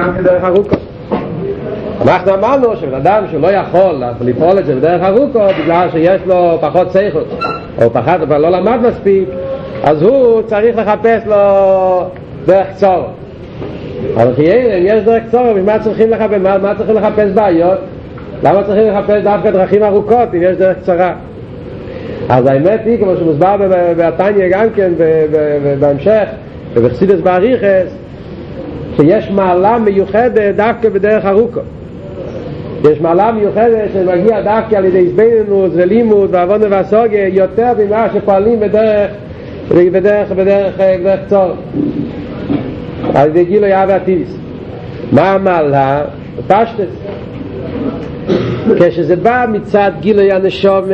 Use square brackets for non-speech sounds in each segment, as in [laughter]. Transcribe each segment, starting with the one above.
גם כדרך ארוכו. אנחנו אמרנו שבן אדם שלא יכול לפעול את זה בדרך ארוכו בגלל שיש לו פחות שכל או פחת, אבל לא למד מספיק אז הוא צריך לחפש לו דרך קצור אבל כי אם יש דרך קצור, מה צריכים לחפש, מה, מה צריכים לחפש בעיות? למה צריכים לחפש דווקא דרכים ארוכות אם יש דרך קצרה? אז האמת היא, כמו שמוסבר בתניא גם כן בהמשך, ובחסידס באריכס, שיש מעלה מיוחדת דווקא בדרך ארוכו. יש מעלה מיוחדת שמגיע דווקא על ידי הזבנינוס ולימוד ועוונה והסוגיה יותר ממה שפועלים בדרך בדרך, בדרך, בדרך צור על ידי גילוי אהבה הטיביס מה המעלה? פשטס כשזה בא מצד גילוי הנשום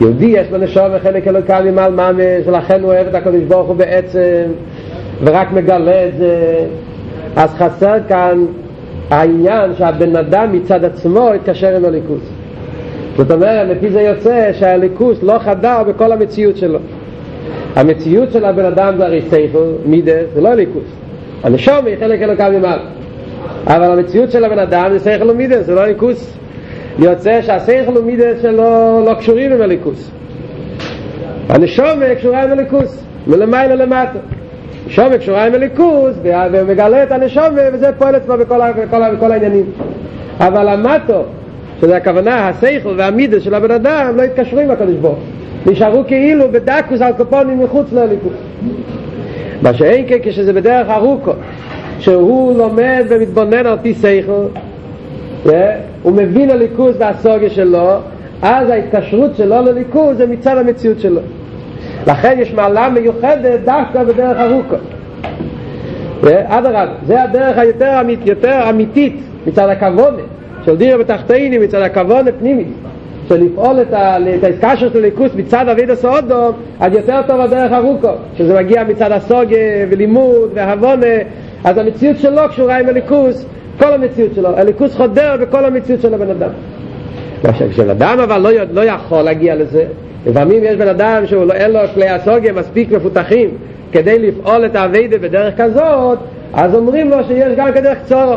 יהודי יש לו נשום וחלק אלוקה ממעל ממש ולכן הוא אוהב את הקדוש ברוך הוא בעצם ורק מגלה את זה. אז חסר כאן העניין שהבן אדם מצד עצמו יתקשר עם הליכוס. זאת אומרת, לפי זה יוצא שהליכוס לא חדר בכל המציאות שלו. המציאות של הבן אדם זה הרי סייכל, מידה, זה לא ליכוס הנשום היא חלק אלוקה ממעל אבל המציאות של הבן אדם זה סייכל ומידה, זה לא ליכוס יוצא שהסייכל ומידה שלו לא קשורים עם הליכוס. הנשום קשורה עם הליכוס מלמעלה למטה נשום קשורה עם הליכוס ומגלה את הנשום וזה פועל אצלו בכל, בכל, בכל העניינים. אבל המטו שזה הכוונה, הסייכל והמידה של הבן אדם לא התקשרו עם הקדוש ברוך נשארו כאילו בדקוס על קופונים מחוץ לליכוס מה שאין כן כשזה בדרך ארוכו שהוא לומד ומתבונן על פי סייכל הוא מבין הליכוס והסוגיה שלו אז ההתקשרות שלו לליכוס זה מצד המציאות שלו לכן יש מעלה מיוחדת דווקא בדרך ארוכו אדרבה, זה הדרך היותר אמית, יותר אמיתית מצד הכבוד של דירה בתחתינים, מצד הכבוד הפנימי של לפעול את, ה, את ההתקשר של הליכוס מצד אביד הסעודו אז יותר טוב הדרך ארוכו שזה מגיע מצד הסוגה ולימוד והבונה אז המציאות שלו קשורה עם הליכוס כל המציאות שלו, הליכוס חודר בכל המציאות של הבן אדם. כשבן אדם אבל לא, לא יכול להגיע לזה לפעמים יש בן אדם שאין לא, לו כלי הסוגיה מספיק מפותחים כדי לפעול את האביידה בדרך כזאת אז אומרים לו שיש גם כדרך צורו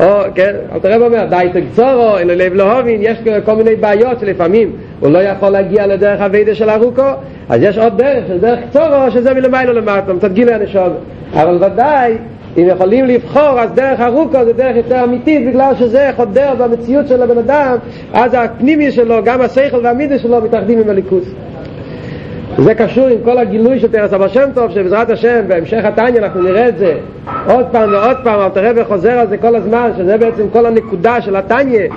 או כן, אל תראה אומר, די תקצורו, אלא לב לא הובין, יש כל מיני בעיות שלפעמים הוא לא יכול להגיע לדרך הווידה של ארוכו, אז יש עוד דרך, שזה דרך קצורו, שזה מלמיילו למטה, מצד גילי הנשום. אבל ודאי, אם יכולים לבחור, אז דרך ארוכו זה דרך יותר אמיתית, בגלל שזה חודר במציאות של הבן אדם, אז הפנימי שלו, גם השכל והמידה שלו, מתאחדים עם הליכוס. וזה קשור עם כל הגילוי של תרס אבא שם טוב שבעזרת השם בהמשך התניא אנחנו נראה את זה עוד פעם ועוד פעם אבל תראה וחוזר על זה כל הזמן שזה בעצם כל הנקודה של התניא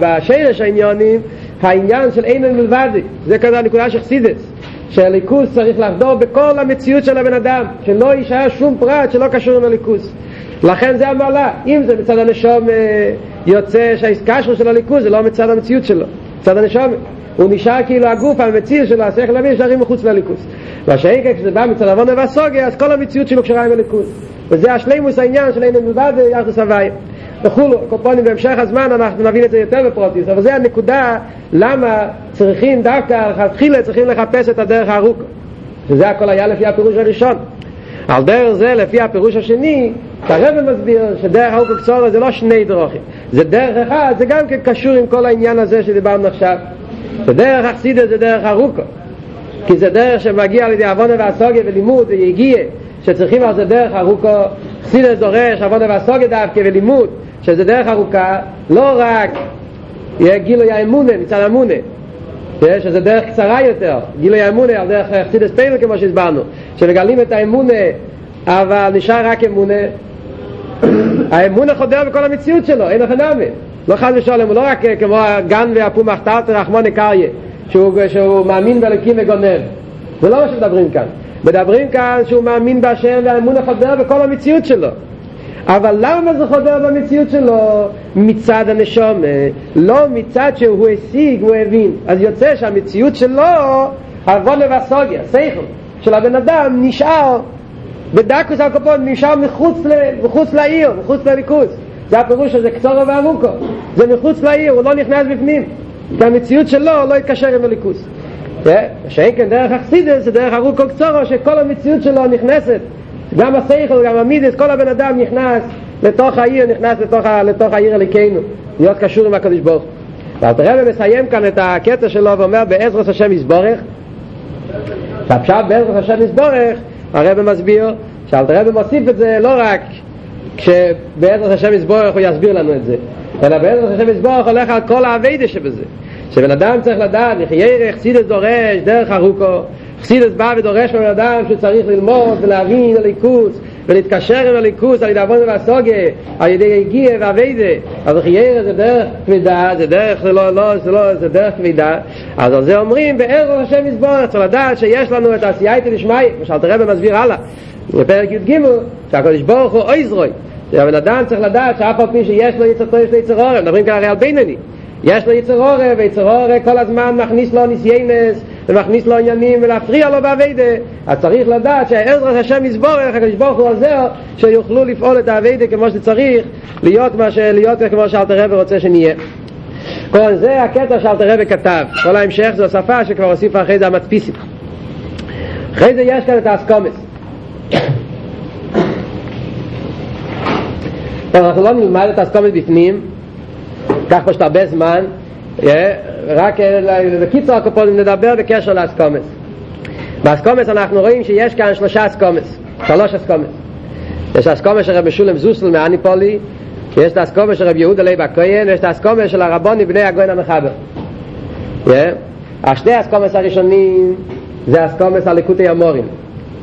בשרש העניונים העניין של אין מלבדי זה כזה הנקודה של חסידס שהליכוס צריך לחדור בכל המציאות של הבן אדם שלא יישאר שום פרט שלא קשור עם הליכוס לכן זה המעלה אם זה מצד הנשום יוצא שהעסקה של הליכוס זה לא מצד המציאות שלו מצד הנשום הוא נשאר כאילו הגוף המציר שלו, השכל להבין, נשארים מחוץ לליכוס. מה שאין כשזה בא מצד עוונה והסוגיה, אז כל המציאות שלו קשורה עם הליכוס. וזה השלימוס העניין של אין מלבד ויחס הוואי. וכולו, קופונים בהמשך הזמן אנחנו נבין את זה יותר בפרוטיס, אבל זה הנקודה למה צריכים דווקא, לכתחילה צריכים לחפש את הדרך הארוכה. שזה הכל היה לפי הפירוש הראשון. על דרך זה, לפי הפירוש השני, הרב מסביר שדרך ארוכו קצורה זה לא שני דרוכים, זה דרך אחד, זה גם כן קשור עם כל העניין הזה שדיברנו עכשיו. שדרך אכסידס זה דרך ארוכו כי זה דרך שמגיע על ידי עוונה והסוגיה ולימוד ויגיע שצריכים על זה דרך ארוכו אכסידס דורש עוונה והסוגיה דווקא ולימוד שזה דרך ארוכה לא רק יהיה גילוי האמונה מצד אמונה שזה דרך קצרה יותר גילוי האמונה על דרך אכסידס פייל כמו שהסברנו שמגלים את האמונה אבל נשאר רק אמונה. [coughs] האמונה חודר בכל המציאות שלו אין לכם נאמר לא חד ושולם, הוא לא רק כמו הגן והפום מחתרת רחמון אקריה שהוא, שהוא מאמין באלוקים וגונב. זה לא מה שמדברים כאן. מדברים כאן שהוא מאמין בהשם והאמון החודר בכל המציאות שלו אבל למה זה חודר במציאות שלו מצד הנשום? לא מצד שהוא השיג הוא הבין. אז יוצא שהמציאות שלו הבונה והסוגיה, סייכל של הבן אדם נשאר בדקוס על קופון נשאר מחוץ, ל, מחוץ לעיר, מחוץ לליכוס זה הפירוש הזה קצורו וארוכו. זה מחוץ לעיר, הוא לא נכנס בפנים. כי המציאות שלו לא יתקשר עם הליכוס. שאין כן דרך אכסידס זה דרך ארוכו קצורו שכל המציאות שלו נכנסת גם השכל, גם המידס, כל הבן אדם נכנס לתוך העיר, נכנס לתוך, לתוך העיר אליקינו, להיות קשור עם הקדוש ברוך ואלתר רבי מסיים כאן את הקטע שלו ואומר בעזרת השם יסבורך שהפשט בעזרת השם יסבורך הרבי מסביר רבי מוסיף את זה לא רק כשבעזרת השם יסבורך הוא יסביר לנו את זה אלא בעזרת השם יסבורך הולך על כל האביידה שבזה. שבן אדם צריך לדעת, יחיירה, חסידס דורש, דרך ארוכו, חסידס בא ודורש מבן אדם שצריך ללמוד ולהבין הליכוס ולהתקשר עם הליכוס על ידי עבוד והסוגה, על ידי הגיע ואביידה, אז חיירה זה דרך כבדה, זה דרך, זה לא, לא, זה לא, זה דרך כבדה, אז על זה אומרים, בעזרת השם יסבורך, צריך לדעת שיש לנו את העשייתא דשמיא, כמו שאלתר רבי מסביר הלאה, בפרק י"ג, שהקדוש ברוך הוא אויזרוי, שהבן אדם צריך לדעת שאף על פי שיש לו יצר טוב יש לו יצר אורם, מדברים כאן הרי על בינני, יש לו יצר אורם, ויצר אורם כל הזמן מכניס לו ניסיינס, ומכניס לו עניינים ולהפריע לו באביידה אז צריך לדעת שהעזרת השם יסבורך הקדוש ברוך הוא עוזר שיוכלו לפעול את האביידה כמו שצריך להיות, מה ש... להיות כמו שאלתר רבי רוצה שנהיה. כל זה הקטע שאלתר רבי כתב. כל ההמשך זו שפה שכבר הוסיפה אחרי זה המדפיסים. אחרי זה יש כאן את האסקומס. אנחנו לא נלמד את האסקומס בפנים קח פשוט הרבה זמן רק בקיצור הקופונים נדבר בקשר לאסקומס באסקומס אנחנו רואים שיש כאן שלושה אסקומס שלוש אסקומס יש אסקומס של רבי שולם זוסל מאניפולי יש את האסקומס של רבי יהודה לייב הכהן ויש את האסקומס של הרבוני בני הגוין המחבר. השני האסקומס הראשונים זה אסקומס על ליקוטי המורים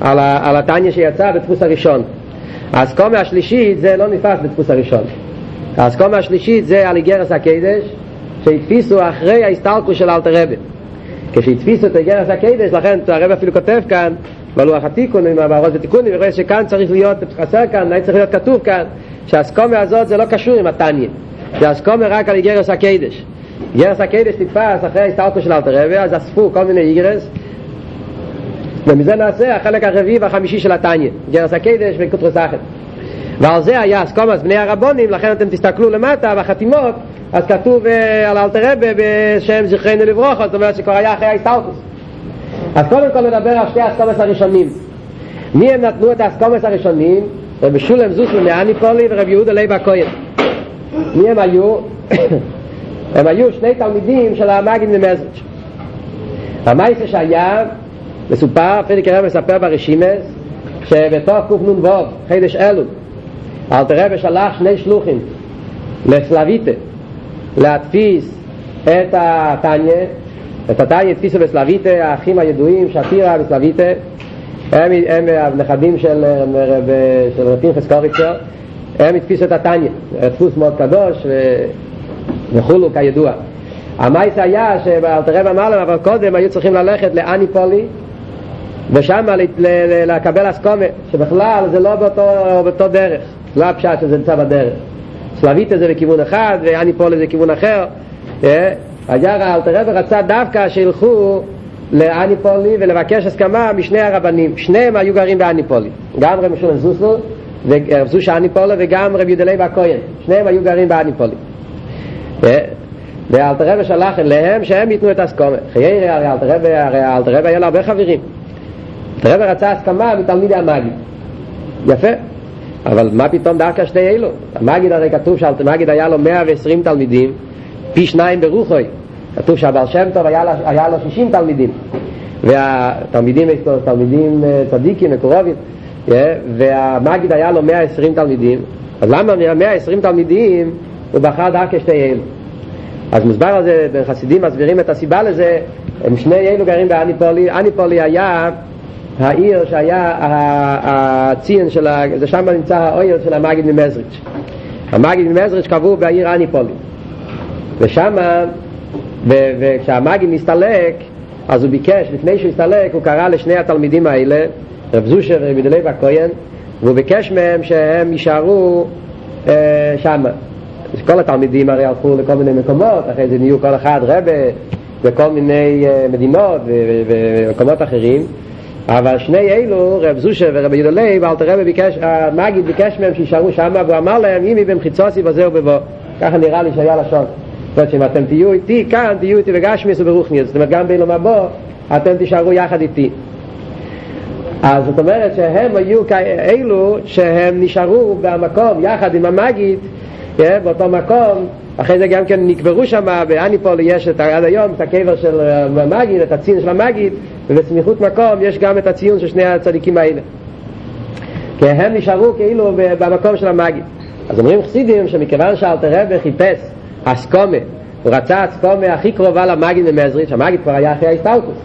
על, על התניה שיצא בדפוס הראשון. האסקומה השלישית זה לא נתפס בדפוס הראשון. האסקומה השלישית זה על איגרס הקדש שהתפיסו אחרי ההסתלקו של אלתר רבי. כשהתפיסו את איגרס הקדש לכן הרבי אפילו כותב כאן בלוח התיקונים, בארוז ותיקונים, ורואה שכאן צריך להיות, חסר כאן, צריך להיות כתוב כאן שהאסקומה הזאת זה לא קשור עם התניא. זה הסכמה רק על אגרת הקודש. אגרת הקודש נדפס אחרי ההסתלקות של אלטער רבי אז אספו כל מיני אגרות ומזה נעשה החלק הרביעי והחמישי של התניא אגרת הקודש וקונטרס אחרון. ועל זה היה הסכמות בני הרבנים לכן אתם תסתכלו למטה בחתימות אז כתוב על אלטער רבי בשם זכרונו לברכה זאת אומרת שכבר היה אחרי ההסתלקות אז קודם כל נדבר על שתי ההסכמות הראשונים. מי הם נתנו את ההסכמות הראשונים? רבי משולם זוסיא מאניפולי ורבי יהודה לייב הכהן. מי הם היו? [coughs] הם היו שני תלמידים של המגיד ממזריץ' המעשה שהיה מסופר, פרידיקער רבי מספר ברשימות שבתקנ"ו, חודש אלול אלטער רבי שלח שני שלוחים לסלוויטה להדפיס את התניא את התניא הדפיסו בסלוויטה האחים הידועים שפירא בסלוויטה הם, הם הנכדים של, של רטין חסקוריצר הם הדפיסו את התניא דפוס מאוד קדוש. וכולו כידוע. המייס היה שבאלתרב אמר להם אבל קודם היו צריכים ללכת לאניפולי ושם לקבל אסקומה שבכלל זה לא באותו, באותו דרך. לא הפשט שזה נמצא בדרך סלוויטה זה בכיוון אחד ואניפולי זה כיוון אחר. היה אלתר רבי רצה דווקא שילכו לאניפולי ולבקש הסכמה משני הרבנים. שניהם היו גרים באניפולי גם רבי שולם זוסל ורב זושה אניפולי וגם רבי יהודה והכהן שניהם היו גרים באניפולי ואלתר רבי שלח אליהם שהם ייתנו את הסכומה חיירי הרי אלתר הרי אלתר רבי היה לו הרבה חברים. אלתר רבי רצה הסכמה מתלמידי המגיד יפה אבל מה פתאום דווקא שתי אלו המגיד הרי כתוב שאלתר היה לו 120 תלמידים פי שניים ברוחוי. כתוב שהבעל שם טוב היה, היה לו שישים תלמידים. והתלמידים תלמידים צדיקים מקורבים והמגיד היה לו מאה עשרים תלמידים? אז למה מהמאה עשרים תלמידים הוא בחר דווקא שתי אלו אז מוסבר על זה בחסידים מסבירים את הסיבה לזה הם שני אלו גרים באניפולי אניפולי היה העיר שהיה הציין של זה שם נמצא האויר של המגיד ממזריץ' המגיד ממזריץ' קבעו בעיר אניפולי. ושם וכשהמגיד מסתלק אז הוא ביקש, לפני שהוא הסתלק הוא קרא לשני התלמידים האלה רב זושר דלב הכהן והוא ביקש מהם שהם יישארו אה, שם. כל התלמידים הרי הלכו לכל מיני מקומות אחרי זה נהיו כל אחד רבה בכל מיני אה, מדינות ומקומות אחרים אבל שני אלו, רב זושר ורבי ידולי, ואלתר רבי ביקש, המגיד ביקש מהם שישארו שם, והוא אמר להם, אם היא במחיצוסי וזהו בבוא. ככה נראה לי שהיה לשון. זאת אומרת שאם אתם תהיו איתי כאן, תהיו איתי בגשמיס וברוכניאס. זאת אומרת, גם באילום הבא, אתם תישארו יחד איתי. אז זאת אומרת שהם היו כאלו שהם נשארו במקום יחד עם המגיד באותו מקום אחרי זה גם כן נקברו שם באניפול יש את, עד היום את הקבר של המגיד, את הציון של המגיד ובסמיכות מקום יש גם את הציון של שני הצדיקים האלה. כי הם נשארו כאילו במקום של המגיד. אז אומרים חסידים שמכיוון שאלתר רבי חיפש אסקומה הוא רצה אסקומה הכי קרובה למגיד ממזריץ' המגיד כבר היה אחרי ההסתלקוס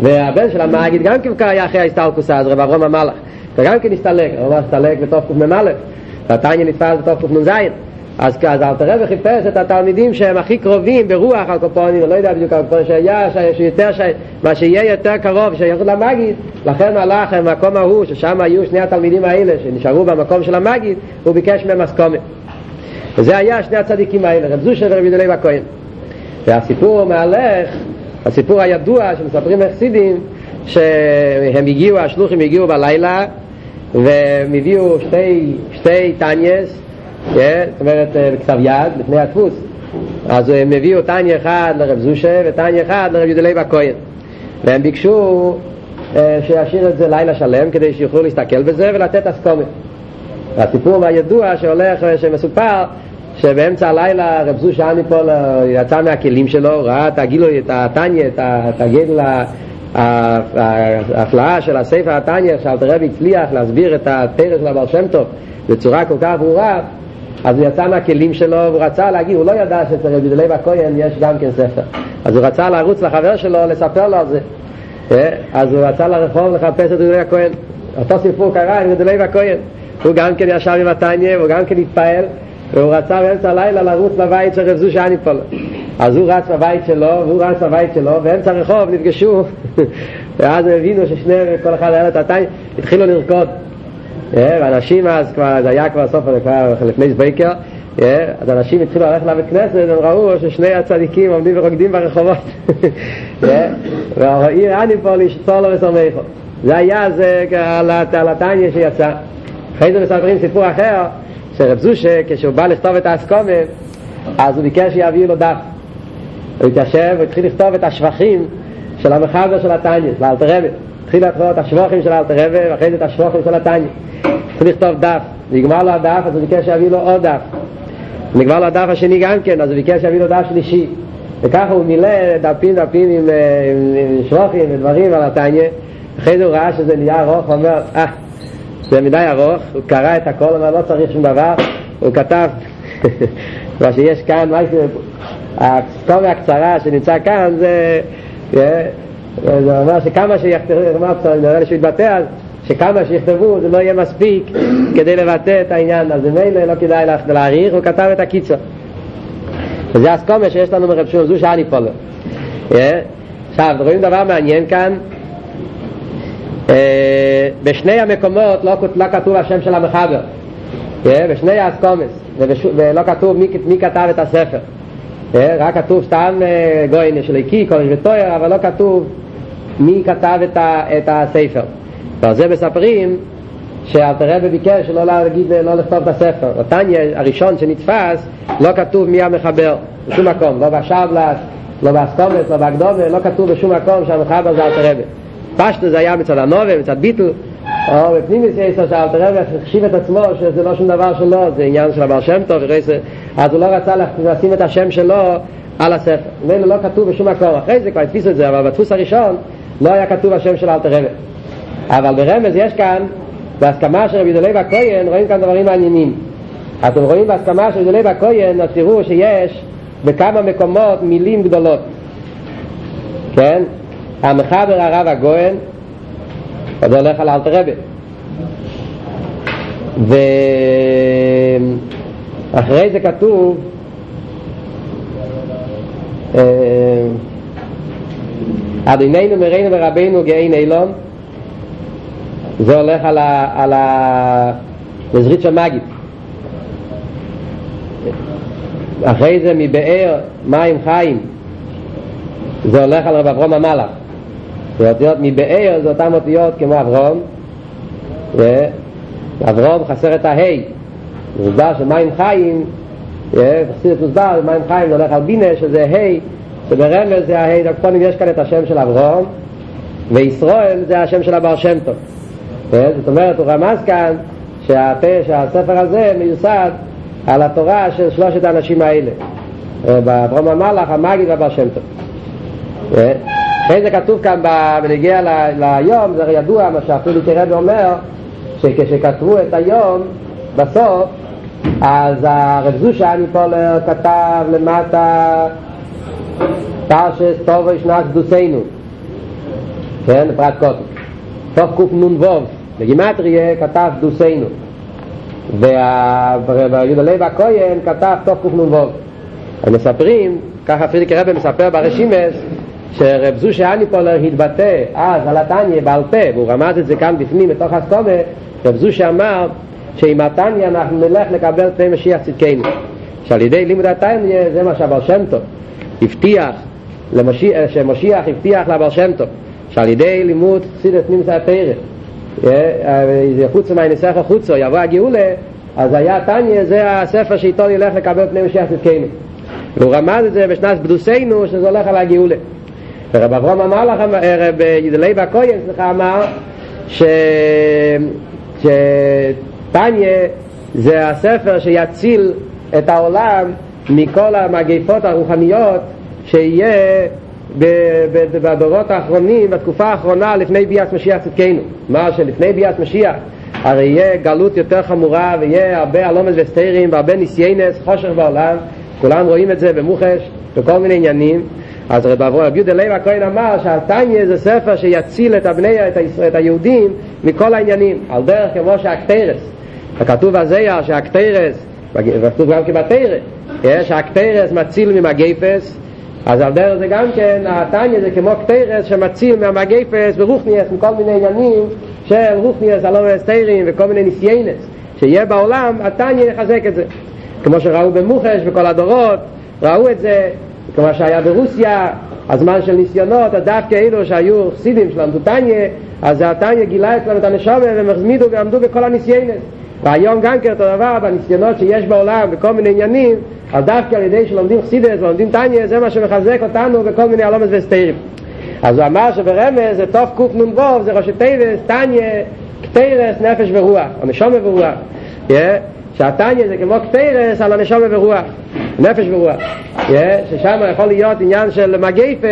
והבן של המגיד גם כן היה אחרי ההסתלקוס אז רב אברום המלך וגם כן הסתלק, הוא הסתלק בתוך קמ"א והתניא נתפס בתוך קנ"ז אז אז רבי חיפש את התלמידים שהם הכי קרובים ברוח על קופונים, לא יודע בדיוק על קופונים שהיה, שיותר, ש... מה שיהיה יותר קרוב, שיכול למגיד, לכן הלך למקום ההוא, ששם היו שני התלמידים האלה שנשארו במקום של המגיד, הוא ביקש מהם מסקומת. וזה היה שני הצדיקים האלה, רב זושר ורב ידולי בכהן. והסיפור מהלך, הסיפור הידוע שמספרים לחסידים, שהם הגיעו, השלוחים הגיעו בלילה, והם הביאו שתי, שתי טניאס, זאת אומרת בכתב יד, לפני הדפוס. אז הם הביאו טניה אחד לרב זושה וטניה אחד לרב ידולי בכהן והם ביקשו שישאיר את זה לילה שלם כדי שיוכלו להסתכל בזה ולתת אסקומת הסיפור הידוע שהולך, שמסופר שבאמצע הלילה רב זושה אניפול יצא מהכלים שלו, ראה את הגילו, את הטניה, את הגדל ההפלאה של הספר הטניה שאלתר רבי הצליח להסביר את התרס של הבעל שם טוב בצורה כל כך ברורה אז הוא יצא מהכלים שלו והוא רצה להגיד, הוא לא ידע שאצל רבי דלב הכהן יש גם כן ספר. אז הוא רצה לרוץ לחבר שלו לספר לו על זה. אז הוא רצה לרחוב לחפש את רבי דלב הכהן אותו סיפור קרה עם רבי דלב הכהן הוא גם כן ישב עם התניה והוא גם כן התפעל והוא רצה באמצע הלילה לרוץ לבית של רב זושה אניפול. אז הוא רץ בבית שלו והוא רץ בבית שלו באמצע הרחוב נפגשו. [laughs] ואז הם הבינו ששני כל אחד היה לו את התניה התחילו לרקוד ואנשים אז כבר, זה היה כבר סוף, כבר לפני סבייקר אז אנשים התחילו ללכת לבית כנסת הם ראו ששני הצדיקים עומדים ורוקדים ברחובות. [laughs] והעיר אני פה לשתור לו וסומכו זה היה זה על הטניה שיצא. אחרי זה מספרים סיפור אחר שרב זושה כשהוא בא לכתוב את האסקומה אז הוא ביקש שיביאו לו דף הוא התיישב והתחיל לכתוב את השבחים של המחבר של הטניה, של האלתר רבי התחיל לכתוב את השבחים של האלתר רבי ואחרי זה את השבחים של הטניה התחיל לכתוב דף, נגמר לו הדף אז הוא ביקש שיביא לו עוד דף. נגמר לו הדף השני גם כן אז הוא ביקש שיביא לו דף שלישי. וככה הוא מילא דפים דפים עם, עם, עם שבחים ודברים על הטניה אחרי זה הוא ראה שזה נהיה ארוך הוא אומר אה זה מדי ארוך. הוא קרא את הכל, אומר לא צריך שום דבר. הוא כתב [laughs] מה שיש כאן, מה הסטוריה הקצרה שנמצא כאן זה זה אומר שכמה שיכתבו, נראה לי שהוא יתבטא אז שכמה שיכתבו זה לא יהיה מספיק כדי לבטא את העניין אז ממילא לא כדאי להעריך, הוא כתב את הקיצור. וזה הסקומה שיש לנו מרב שום זו שאני פה עכשיו, רואים דבר מעניין כאן? בשני המקומות לא, לא כתוב השם של המחבר. בשני האסקומס ולא כתוב מי כתב את הספר רק כתוב סתם גוין של איקי, קודש וטויר אבל לא כתוב מי כתב את, ה, את הספר. ועל זה מספרים שאלתר רבי ביקש שלא להגיד, לא לכתוב את הספר. התניא הראשון שנתפס לא כתוב מי המחבר בשום מקום, לא בשבלס, לא באסקומס, לא בהקדומה, לא כתוב בשום מקום שהמחבר זה אלתר רבי. פשטו זה היה מצד הנובה, מצד ביטל או בפנימיס יסר שאלתר רבי החשיב את עצמו שזה לא שום דבר שלו, זה עניין של הבעל שם טוב אז הוא לא רצה לשים את השם שלו על הספר. ואילו לא כתוב בשום מקום אחרי זה כבר התפיסו את זה אבל בדפוס הראשון לא היה כתוב השם של אלתר רבי. אבל ברמז יש כאן בהסכמה של רבי דולי בכהן רואים כאן דברים מעניינים. אתם רואים בהסכמה של רבי דולי בכהן אז תראו שיש בכמה מקומות מילים גדולות. כן? המחבר הרב הגוהן זה הולך על אלתר רבי. ואחרי זה כתוב אדיננו מרינו ורבינו גאין אילון זה הולך על ה... על ה... לזרית של מגיד. אחרי זה מבאר מים חיים. זה הולך על רב אברום המלאך זה אותיות מבאר זה אותם אותיות כמו אברום ואברום חסר את ההי מוסבר שמים חיים חסידת מוסבר מים חיים זה הולך על בינה שזה הי שברמז זה ההי דקפונים יש כאן את השם של אברום וישראל זה השם של הבר שם טוב זאת אומרת, הוא רמז כאן שהספר הזה מיוסד על התורה של שלושת האנשים האלה. באברום המלאך, המגיד והבר שם טוב. אחרי זה כתוב כאן בנגיע ליום, זה ידוע מה שאפילו כרבי אומר, שכשכתבו את היום, בסוף, אז הרב זושה פולר כתב למטה פרשס טוב ישנס דוסינו כן, פרט קוטו תוך קנ"ו בגימטריה כתב דוסינו ויהודה לב הכהן כתב תוך קנ"ו הם מספרים, ככה פרידיק רבי מספר ברשימס שרב זושה אניפולר התבטא אז על התניא בעל פה והוא רמז את זה כאן בפנים בתוך הסקומה רב זושה אמר שעם התניא אנחנו נלך לקבל פני משיח צדקנו. שעל ידי לימוד התניא זה מה שהבר שם הבטיח למשיח, שמשיח הבטיח לבר שם שעל ידי לימוד חסידת נמצא התרא זה חוץ מהניסח החוצו יבוא הגאולה אז היה תניא זה הספר שאיתו ילך לקבל פני משיח צדקנו. והוא רמז את זה בשנת בדוסינו שזה הולך על הגאולה ורב אברום אמר לכם, רב ידלי והכהן, סליחה, אמר. שטניה זה הספר שיציל את העולם מכל המגפות הרוחניות שיהיה בדורות האחרונים, בתקופה האחרונה לפני ביאת משיח צדקנו. מה שלפני ביאת משיח הרי יהיה גלות יותר חמורה ויהיה הרבה אלומס וסתירים והרבה ניסיונות, חושך בעולם, כולם רואים את זה במוחש, בכל מיני עניינים. אז רב אברהם יהודה לייב הכהן אמר שהתניא זה ספר שיציל את הבני, את, הישראל, את היהודים מכל העניינים על דרך כמו שהקטורת. הכתוב הזייר שהקטרס וכתוב גם כבתרא שהקטרס מציל ממגפס אז על דרך זה גם כן התניא זה כמו קטרס שמציל מהמגפס ברוכניאס מכל מיני עניינים של רוכניאס הלא מסתירים וכל מיני ניסיינס שיהיה בעולם התניא יחזק את זה. כמו שראו במוחש בכל הדורות ראו את זה כמו שהיה ברוסיה, הזמן של ניסיונות, דווקא אלו שהיו חסידים שלמדו טניה, אז התניא גילה אצלם את הנשמה והם ועמדו בכל הניסיונות. והיום גם כן אותו דבר בניסיונות שיש בעולם בכל מיני עניינים, אז דווקא על ידי שלומדים חסידות ולומדים תניא, זה מה שמחזק אותנו בכל מיני עלומס וסתירים. אז הוא אמר שברמז זה תקנ"ו, זה ראשי תיבות, תניא, קטורת, נפש ורוח, או ורוח. Yeah. שהתניא זה כמו קטורת על הנשמה ורוח, נפש ורוח. ששם יכול להיות עניין של מגפה,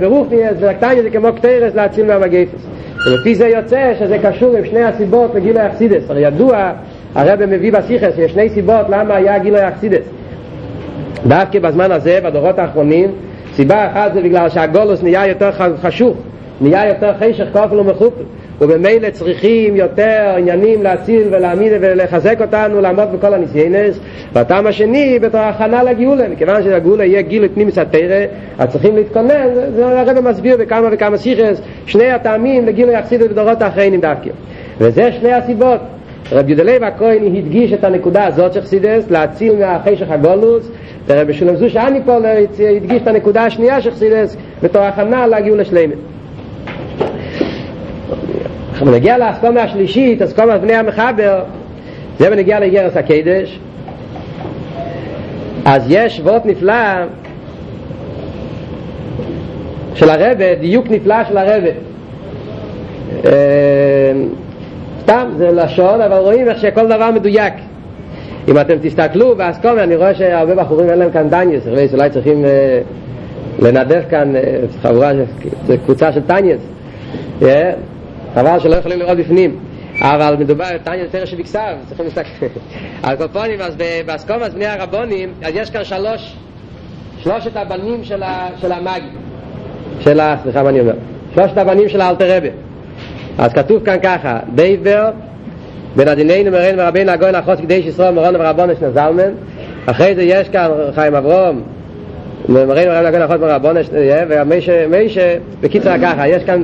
ברוכניאס, והטניה זה כמו קטרס להציל מהמגייפס. ולפי זה יוצא שזה קשור עם שני הסיבות לגילוי אכסידס. הרי ידוע, הרב מביא בסיכס, יש שני סיבות למה היה גילוי אכסידס. דווקא בזמן הזה, בדורות האחרונים, סיבה אחת זה בגלל שהגולוס נהיה יותר חשוך, נהיה יותר חשך כופל ומחופל. ובמילא צריכים יותר עניינים להציל ולהעמיד ולחזק אותנו לעמוד בכל הניסיינס והטעם השני בתור הכנה לגאולה מכיוון שהגאולה יהיה גיל פנימיס התרא אז צריכים להתכונן זה הרב מסביר בכמה וכמה סיכס שני הטעמים לגילוי יחסידות בדורות האחרונים דווקא וזה שני הסיבות. רב יודלב הכהן הדגיש את הנקודה הזאת של חסידס להציל מהחשך הגולוס. ורב שולם זוש אני פה הדגיש את הנקודה השנייה של חסידס בתור הכנה לגאולה שלמת אנחנו נגיע לאסכומה השלישית, אסכומה בני המחבר, זה בנגיע לגרס הקדש. אז יש וורט נפלא של הרבה, דיוק נפלא של הרבה. סתם, זה לשון, אבל רואים איך שכל דבר מדויק. אם אתם תסתכלו באסכומה, אני רואה שהרבה בחורים אין להם כאן דניאס, אולי צריכים לנדף כאן חבורה, קבוצה של טניאס. חבל שלא יכולים לראות בפנים. אבל מדובר טניה יותר שבכסב צריכים להסתכל [laughs] על קופונים אז באסקומס בני הרבונים אז יש כאן שלוש שלושת הבנים של, ה, של ה... סליחה מה אני אומר? שלושת הבנים של האלתר אז כתוב כאן ככה דייבר בין הדינינו מרן ורבינו הגוין החוץ כדי שישראל מרון ורבונו שני זלמן. אחרי זה יש כאן חיים אברום מרן ורבינו הגוין החוץ מרבונו ומיישה בקיצר ככה יש כאן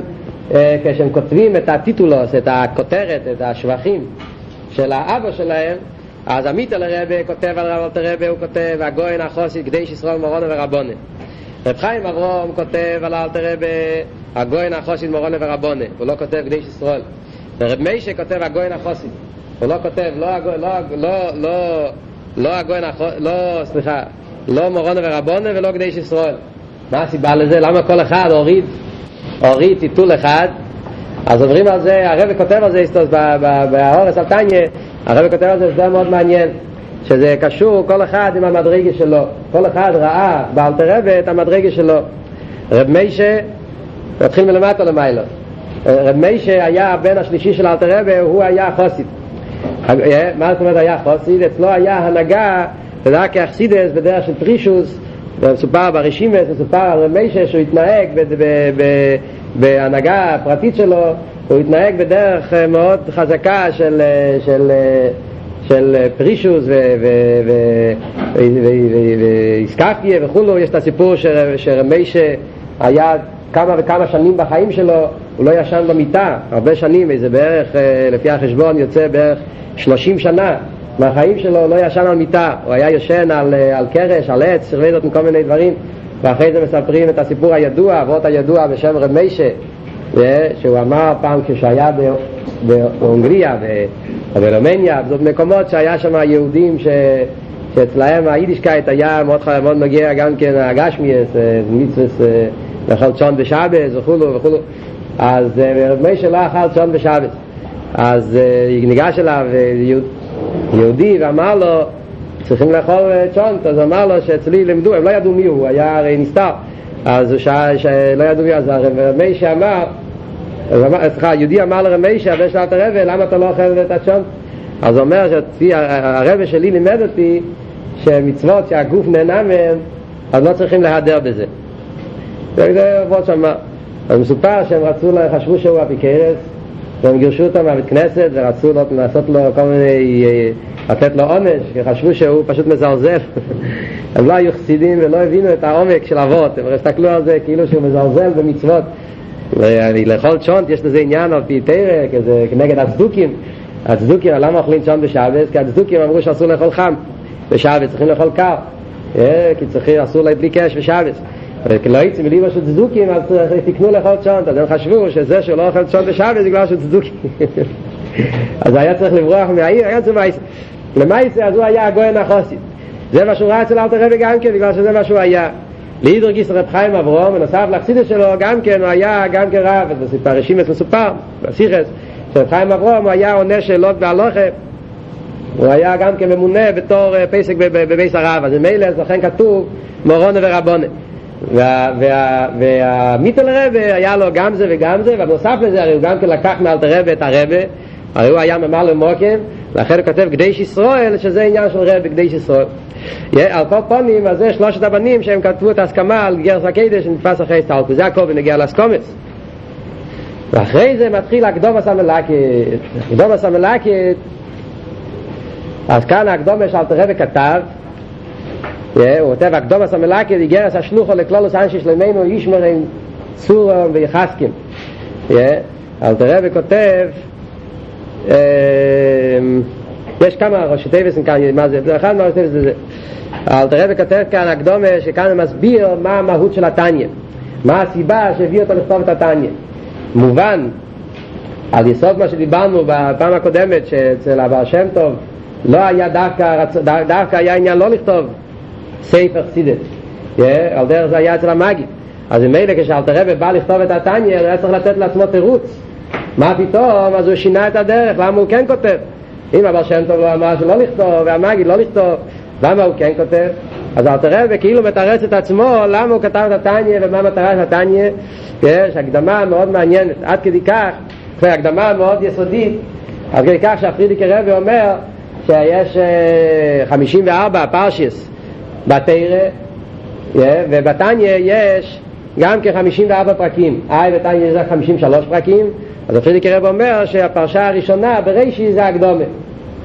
כשהם כותבים את הטיטולוס, את הכותרת, את השבחים של האבא שלהם, אז עמית הרבה כותב על רב אלתר רבה, הוא כותב, הגויין החוסי, קדיש ישראל מורונה ורבונה. רב חיים אברום כותב על אלתר רבה, הגויין החוסי מורונה ורבונה, הוא לא כותב קדיש ישראל. ורב מיישה כותב הגויין החוסי, הוא לא כותב, לא, לא, לא, לא, לא הגויין החוסי, לא, סליחה, לא מורונה ורבונה ולא קדיש ישראל. מה הסיבה לזה? למה כל אחד הוריד הוריד טיטול אחד אז אומרים על זה, הרב כותב על זה איסטוס בהורס על טניה, הרב כותב על זה הסבר מאוד מעניין, שזה קשור כל אחד עם המדרגה שלו, כל אחד ראה באלתר רבי את המדרגה שלו. רב מיישה, נתחיל מלמטה למיילו, רב מיישה היה הבן השלישי של אלתר רבי, הוא היה חוסית. מה זאת אומרת היה חוסית? אצלו היה הנהגה, אתה יודע, כאחסידס בדרך של פרישוס, מסופר ברשימס, מסופר על רב מיישה שהוא התנהג בהנהגה הפרטית שלו, הוא התנהג בדרך מאוד חזקה של, של, של פרישוס ואיסקפיה וכולו, יש את הסיפור שרמיישה היה כמה וכמה שנים בחיים שלו, הוא לא ישן במיטה, הרבה שנים, איזה בערך, לפי החשבון יוצא בערך שלושים שנה מהחיים שלו, לא ישן על מיטה, הוא היה ישן על, על קרש, על עץ, שרבדות עם כל מיני דברים ואחרי זה מספרים את הסיפור הידוע, אבות הידוע בשם רב מיישה, שהוא אמר פעם כשהיה בהונגריה ובלומניה, זאת מקומות שהיה שם יהודים ש... שאצלהם היידישקייט היה מאוד, מאוד מגיע גם כן הגשמיאס, מצווס לאכול צ'ון בשבס וכולו וכולו. אז רב מיישה לא אכל צ'ון בשבס. אז ניגש אליו יהודי ואמר לו צריכים לאכול צ'ונט, אז אמר לו שאצלי לימדו, הם לא ידעו מי הוא, היה הרי נסתר, אז הוא שאל שלא ידעו מי, אז הרמי שאמר, סליחה, יהודי אמר לרמי שהבן של אלתר רבי, למה אתה לא אוכל את הצ'ונט? אז הוא אומר שהרבי שלי לימד אותי שמצוות שהגוף נהנה מהן, אז לא צריכים להדר בזה. זה עבוד שם. אז מסופר שהם רצו, חשבו שהוא אפיקרס, והם גירשו אותו מהבית כנסת ורצו לעשות לו כל מיני לתת לו עונש, כי חשבו שהוא פשוט מזלזל. [laughs] הם לא היו חסידים ולא הבינו את העומק של אבות, הם הסתכלו על זה כאילו שהוא מזלזל במצוות. לאכול צ'ונט יש לזה עניין על פי תרא, כנגד הצדוקים. הצדוקים, למה אוכלים צ'ונט בשבס? כי הצדוקים אמרו שאסור לאכול חם בשבס, צריכים לאכול קר. כי צריכים, אסור להם בלי קש כי לא יצאים בליבה של צדוקים, אז תקנו לאכול צ'ונט. אז הם חשבו שזה שהוא לא אוכל צ'ונט בשבס זה בגלל שהוא צדוקים. אז היה צריך לברוח מהעיר, היה צריך מהעיר. למעשה אז הוא היה הגויין החוסית זה מה שהוא ראה אצל אלתר רבי גם כן בגלל שזה מה שהוא היה לידר גיס רב חיים אברום ונוסף לחסידס שלו גם כן הוא היה גם כן רב זה ברשימס מסופר בסיכס שרב חיים אברום הוא היה עונה שאלות בהלוכה הוא היה גם כן ממונה בתור פסק בביס הרב אז ממילא אז לכן כתוב מורונה ורבונה והמיטל רבי היה לו גם זה וגם זה ובנוסף לזה הרי הוא גם כן לקח מאלתר רבי את הרבי הרי הוא היה ממלא מוקם לכן הוא כותב קדיש ישראל שזה עניין של רב בקדיש ישראל על כל פונים אז זה שלושת הבנים שהם כתבו את ההסכמה על גרס הקדש שנתפס אחרי סטלקו זה הכל בנגיע לאסקומס ואחרי זה מתחיל הקדום הסמלקת הקדום הסמלקת. אז כאן הקדום יש אלתר רבי כתב הוא כותב הקדום הסמלקת גרס השלוחו לכלולוס אנשי שלמנו ישמרים צורם ויחסקים אלתר רבי כותב יש כמה ראשי טייבס כאן, מה זה, אחד מהראשי טייבס זה זה. אלתר רבי כותב כאן הקדומה שכאן הוא מסביר מה המהות של התניא, מה הסיבה שהביא אותו לכתוב את התניא. מובן, על יסוד מה שדיברנו בפעם הקודמת, שאצל הבעל שם טוב לא היה דווקא, דווקא היה עניין לא לכתוב ספר חסידת, על דרך זה היה אצל המאגי. אז ממילא כשאלתר רבי בא לכתוב את התניא, הוא היה צריך לתת לעצמו תירוץ. מה פתאום? אז הוא שינה את הדרך, למה הוא כן כותב? אם הבעל שם טוב לא אמר שלא לכתוב, והמגיד לא לכתוב, למה הוא כן כותב? אז אל תראה וכאילו מתרץ את עצמו למה הוא כתב את התניא ומה מטרה של התניא יש הקדמה מאוד מעניינת עד כדי כך, הקדמה מאוד יסודית עד כדי כך שהפרידיקי רבי אומר שיש 54 פרשיס בתרא ובתניא יש גם כ-54 פרקים. אי בתניא יש 53 פרקים. אז הפרידיקי רבי אומר שהפרשה הראשונה בראשי זה הקדומה.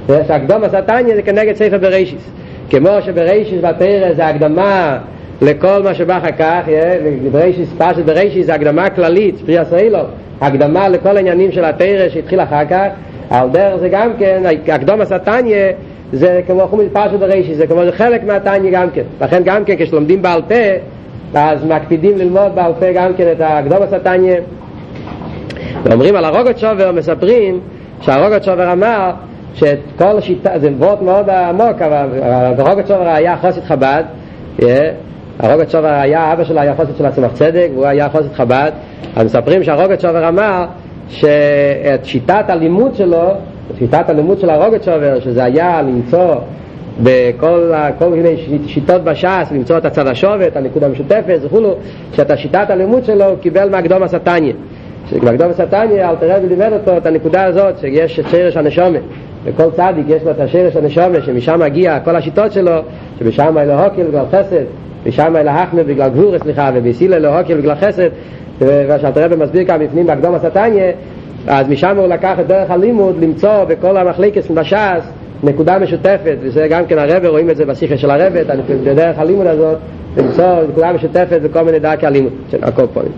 שהקדומה סתניה זה כנגד ספר בראשיס. כמו שבראשיס בתרא זה הקדמה לכל מה שבא אחר כך בראשיס, פרשת בראשיס זה הקדמה כללית פרי הסרילוב הקדמה לכל העניינים של התרא שהתחיל אחר כך. על דרך זה גם כן הקדומה סתניה זה כמו חומי פרשת בראשיס זה כמו זה חלק מהתניה גם כן. לכן גם כן כשלומדים בעל פה אז מקפידים ללמוד בעל פה גם כן את הקדומה סתניה ואומרים על הרוגות שובר מספרים שהרוגות שובר אמר שאת כל השיטה, זה וורט מאוד עמוק, אבל הרוגת שובר היה חוסית חב"ד, הרוגת שובר היה, אבא שלו היה חוסית של הצמח צדק, והוא היה חוסית חב"ד, אז מספרים שהרוגת שובר אמר שאת שיטת הלימוד שלו, שיטת הלימוד של הרוגת שובר, שזה היה למצוא בכל כל מיני שיטות בש"ס, למצוא את הצד השובת, הנקודה המשותפת וכולו, שאת השיטת הלימוד שלו הוא קיבל מהקדום הסטניה. שבקדום הסטניה אלתר רבי לימד אותו את הנקודה הזאת, שיש את שרש הנשומת. וכל צדיק יש לו את השרש הנשומת, שמשם מגיע כל השיטות שלו, שבשם אלוהוקל בגלל חסד, ושם אלוהחמד בגלל גבורה, סליחה, ובסילה אלוהוקל בגלל חסד, ושאלתר רבי מסביר כאן בפנים בהקדום הסטניה, אז משם הוא לקח את דרך הלימוד למצוא בכל המחלקת בש"ס נקודה משותפת, וזה גם כן הרבה, רואים את זה בשיחה של הרבה, בדרך הלימוד הזאת, למצוא נקודה משותפת בכל מיני דרכי הלימוד של הקופונים.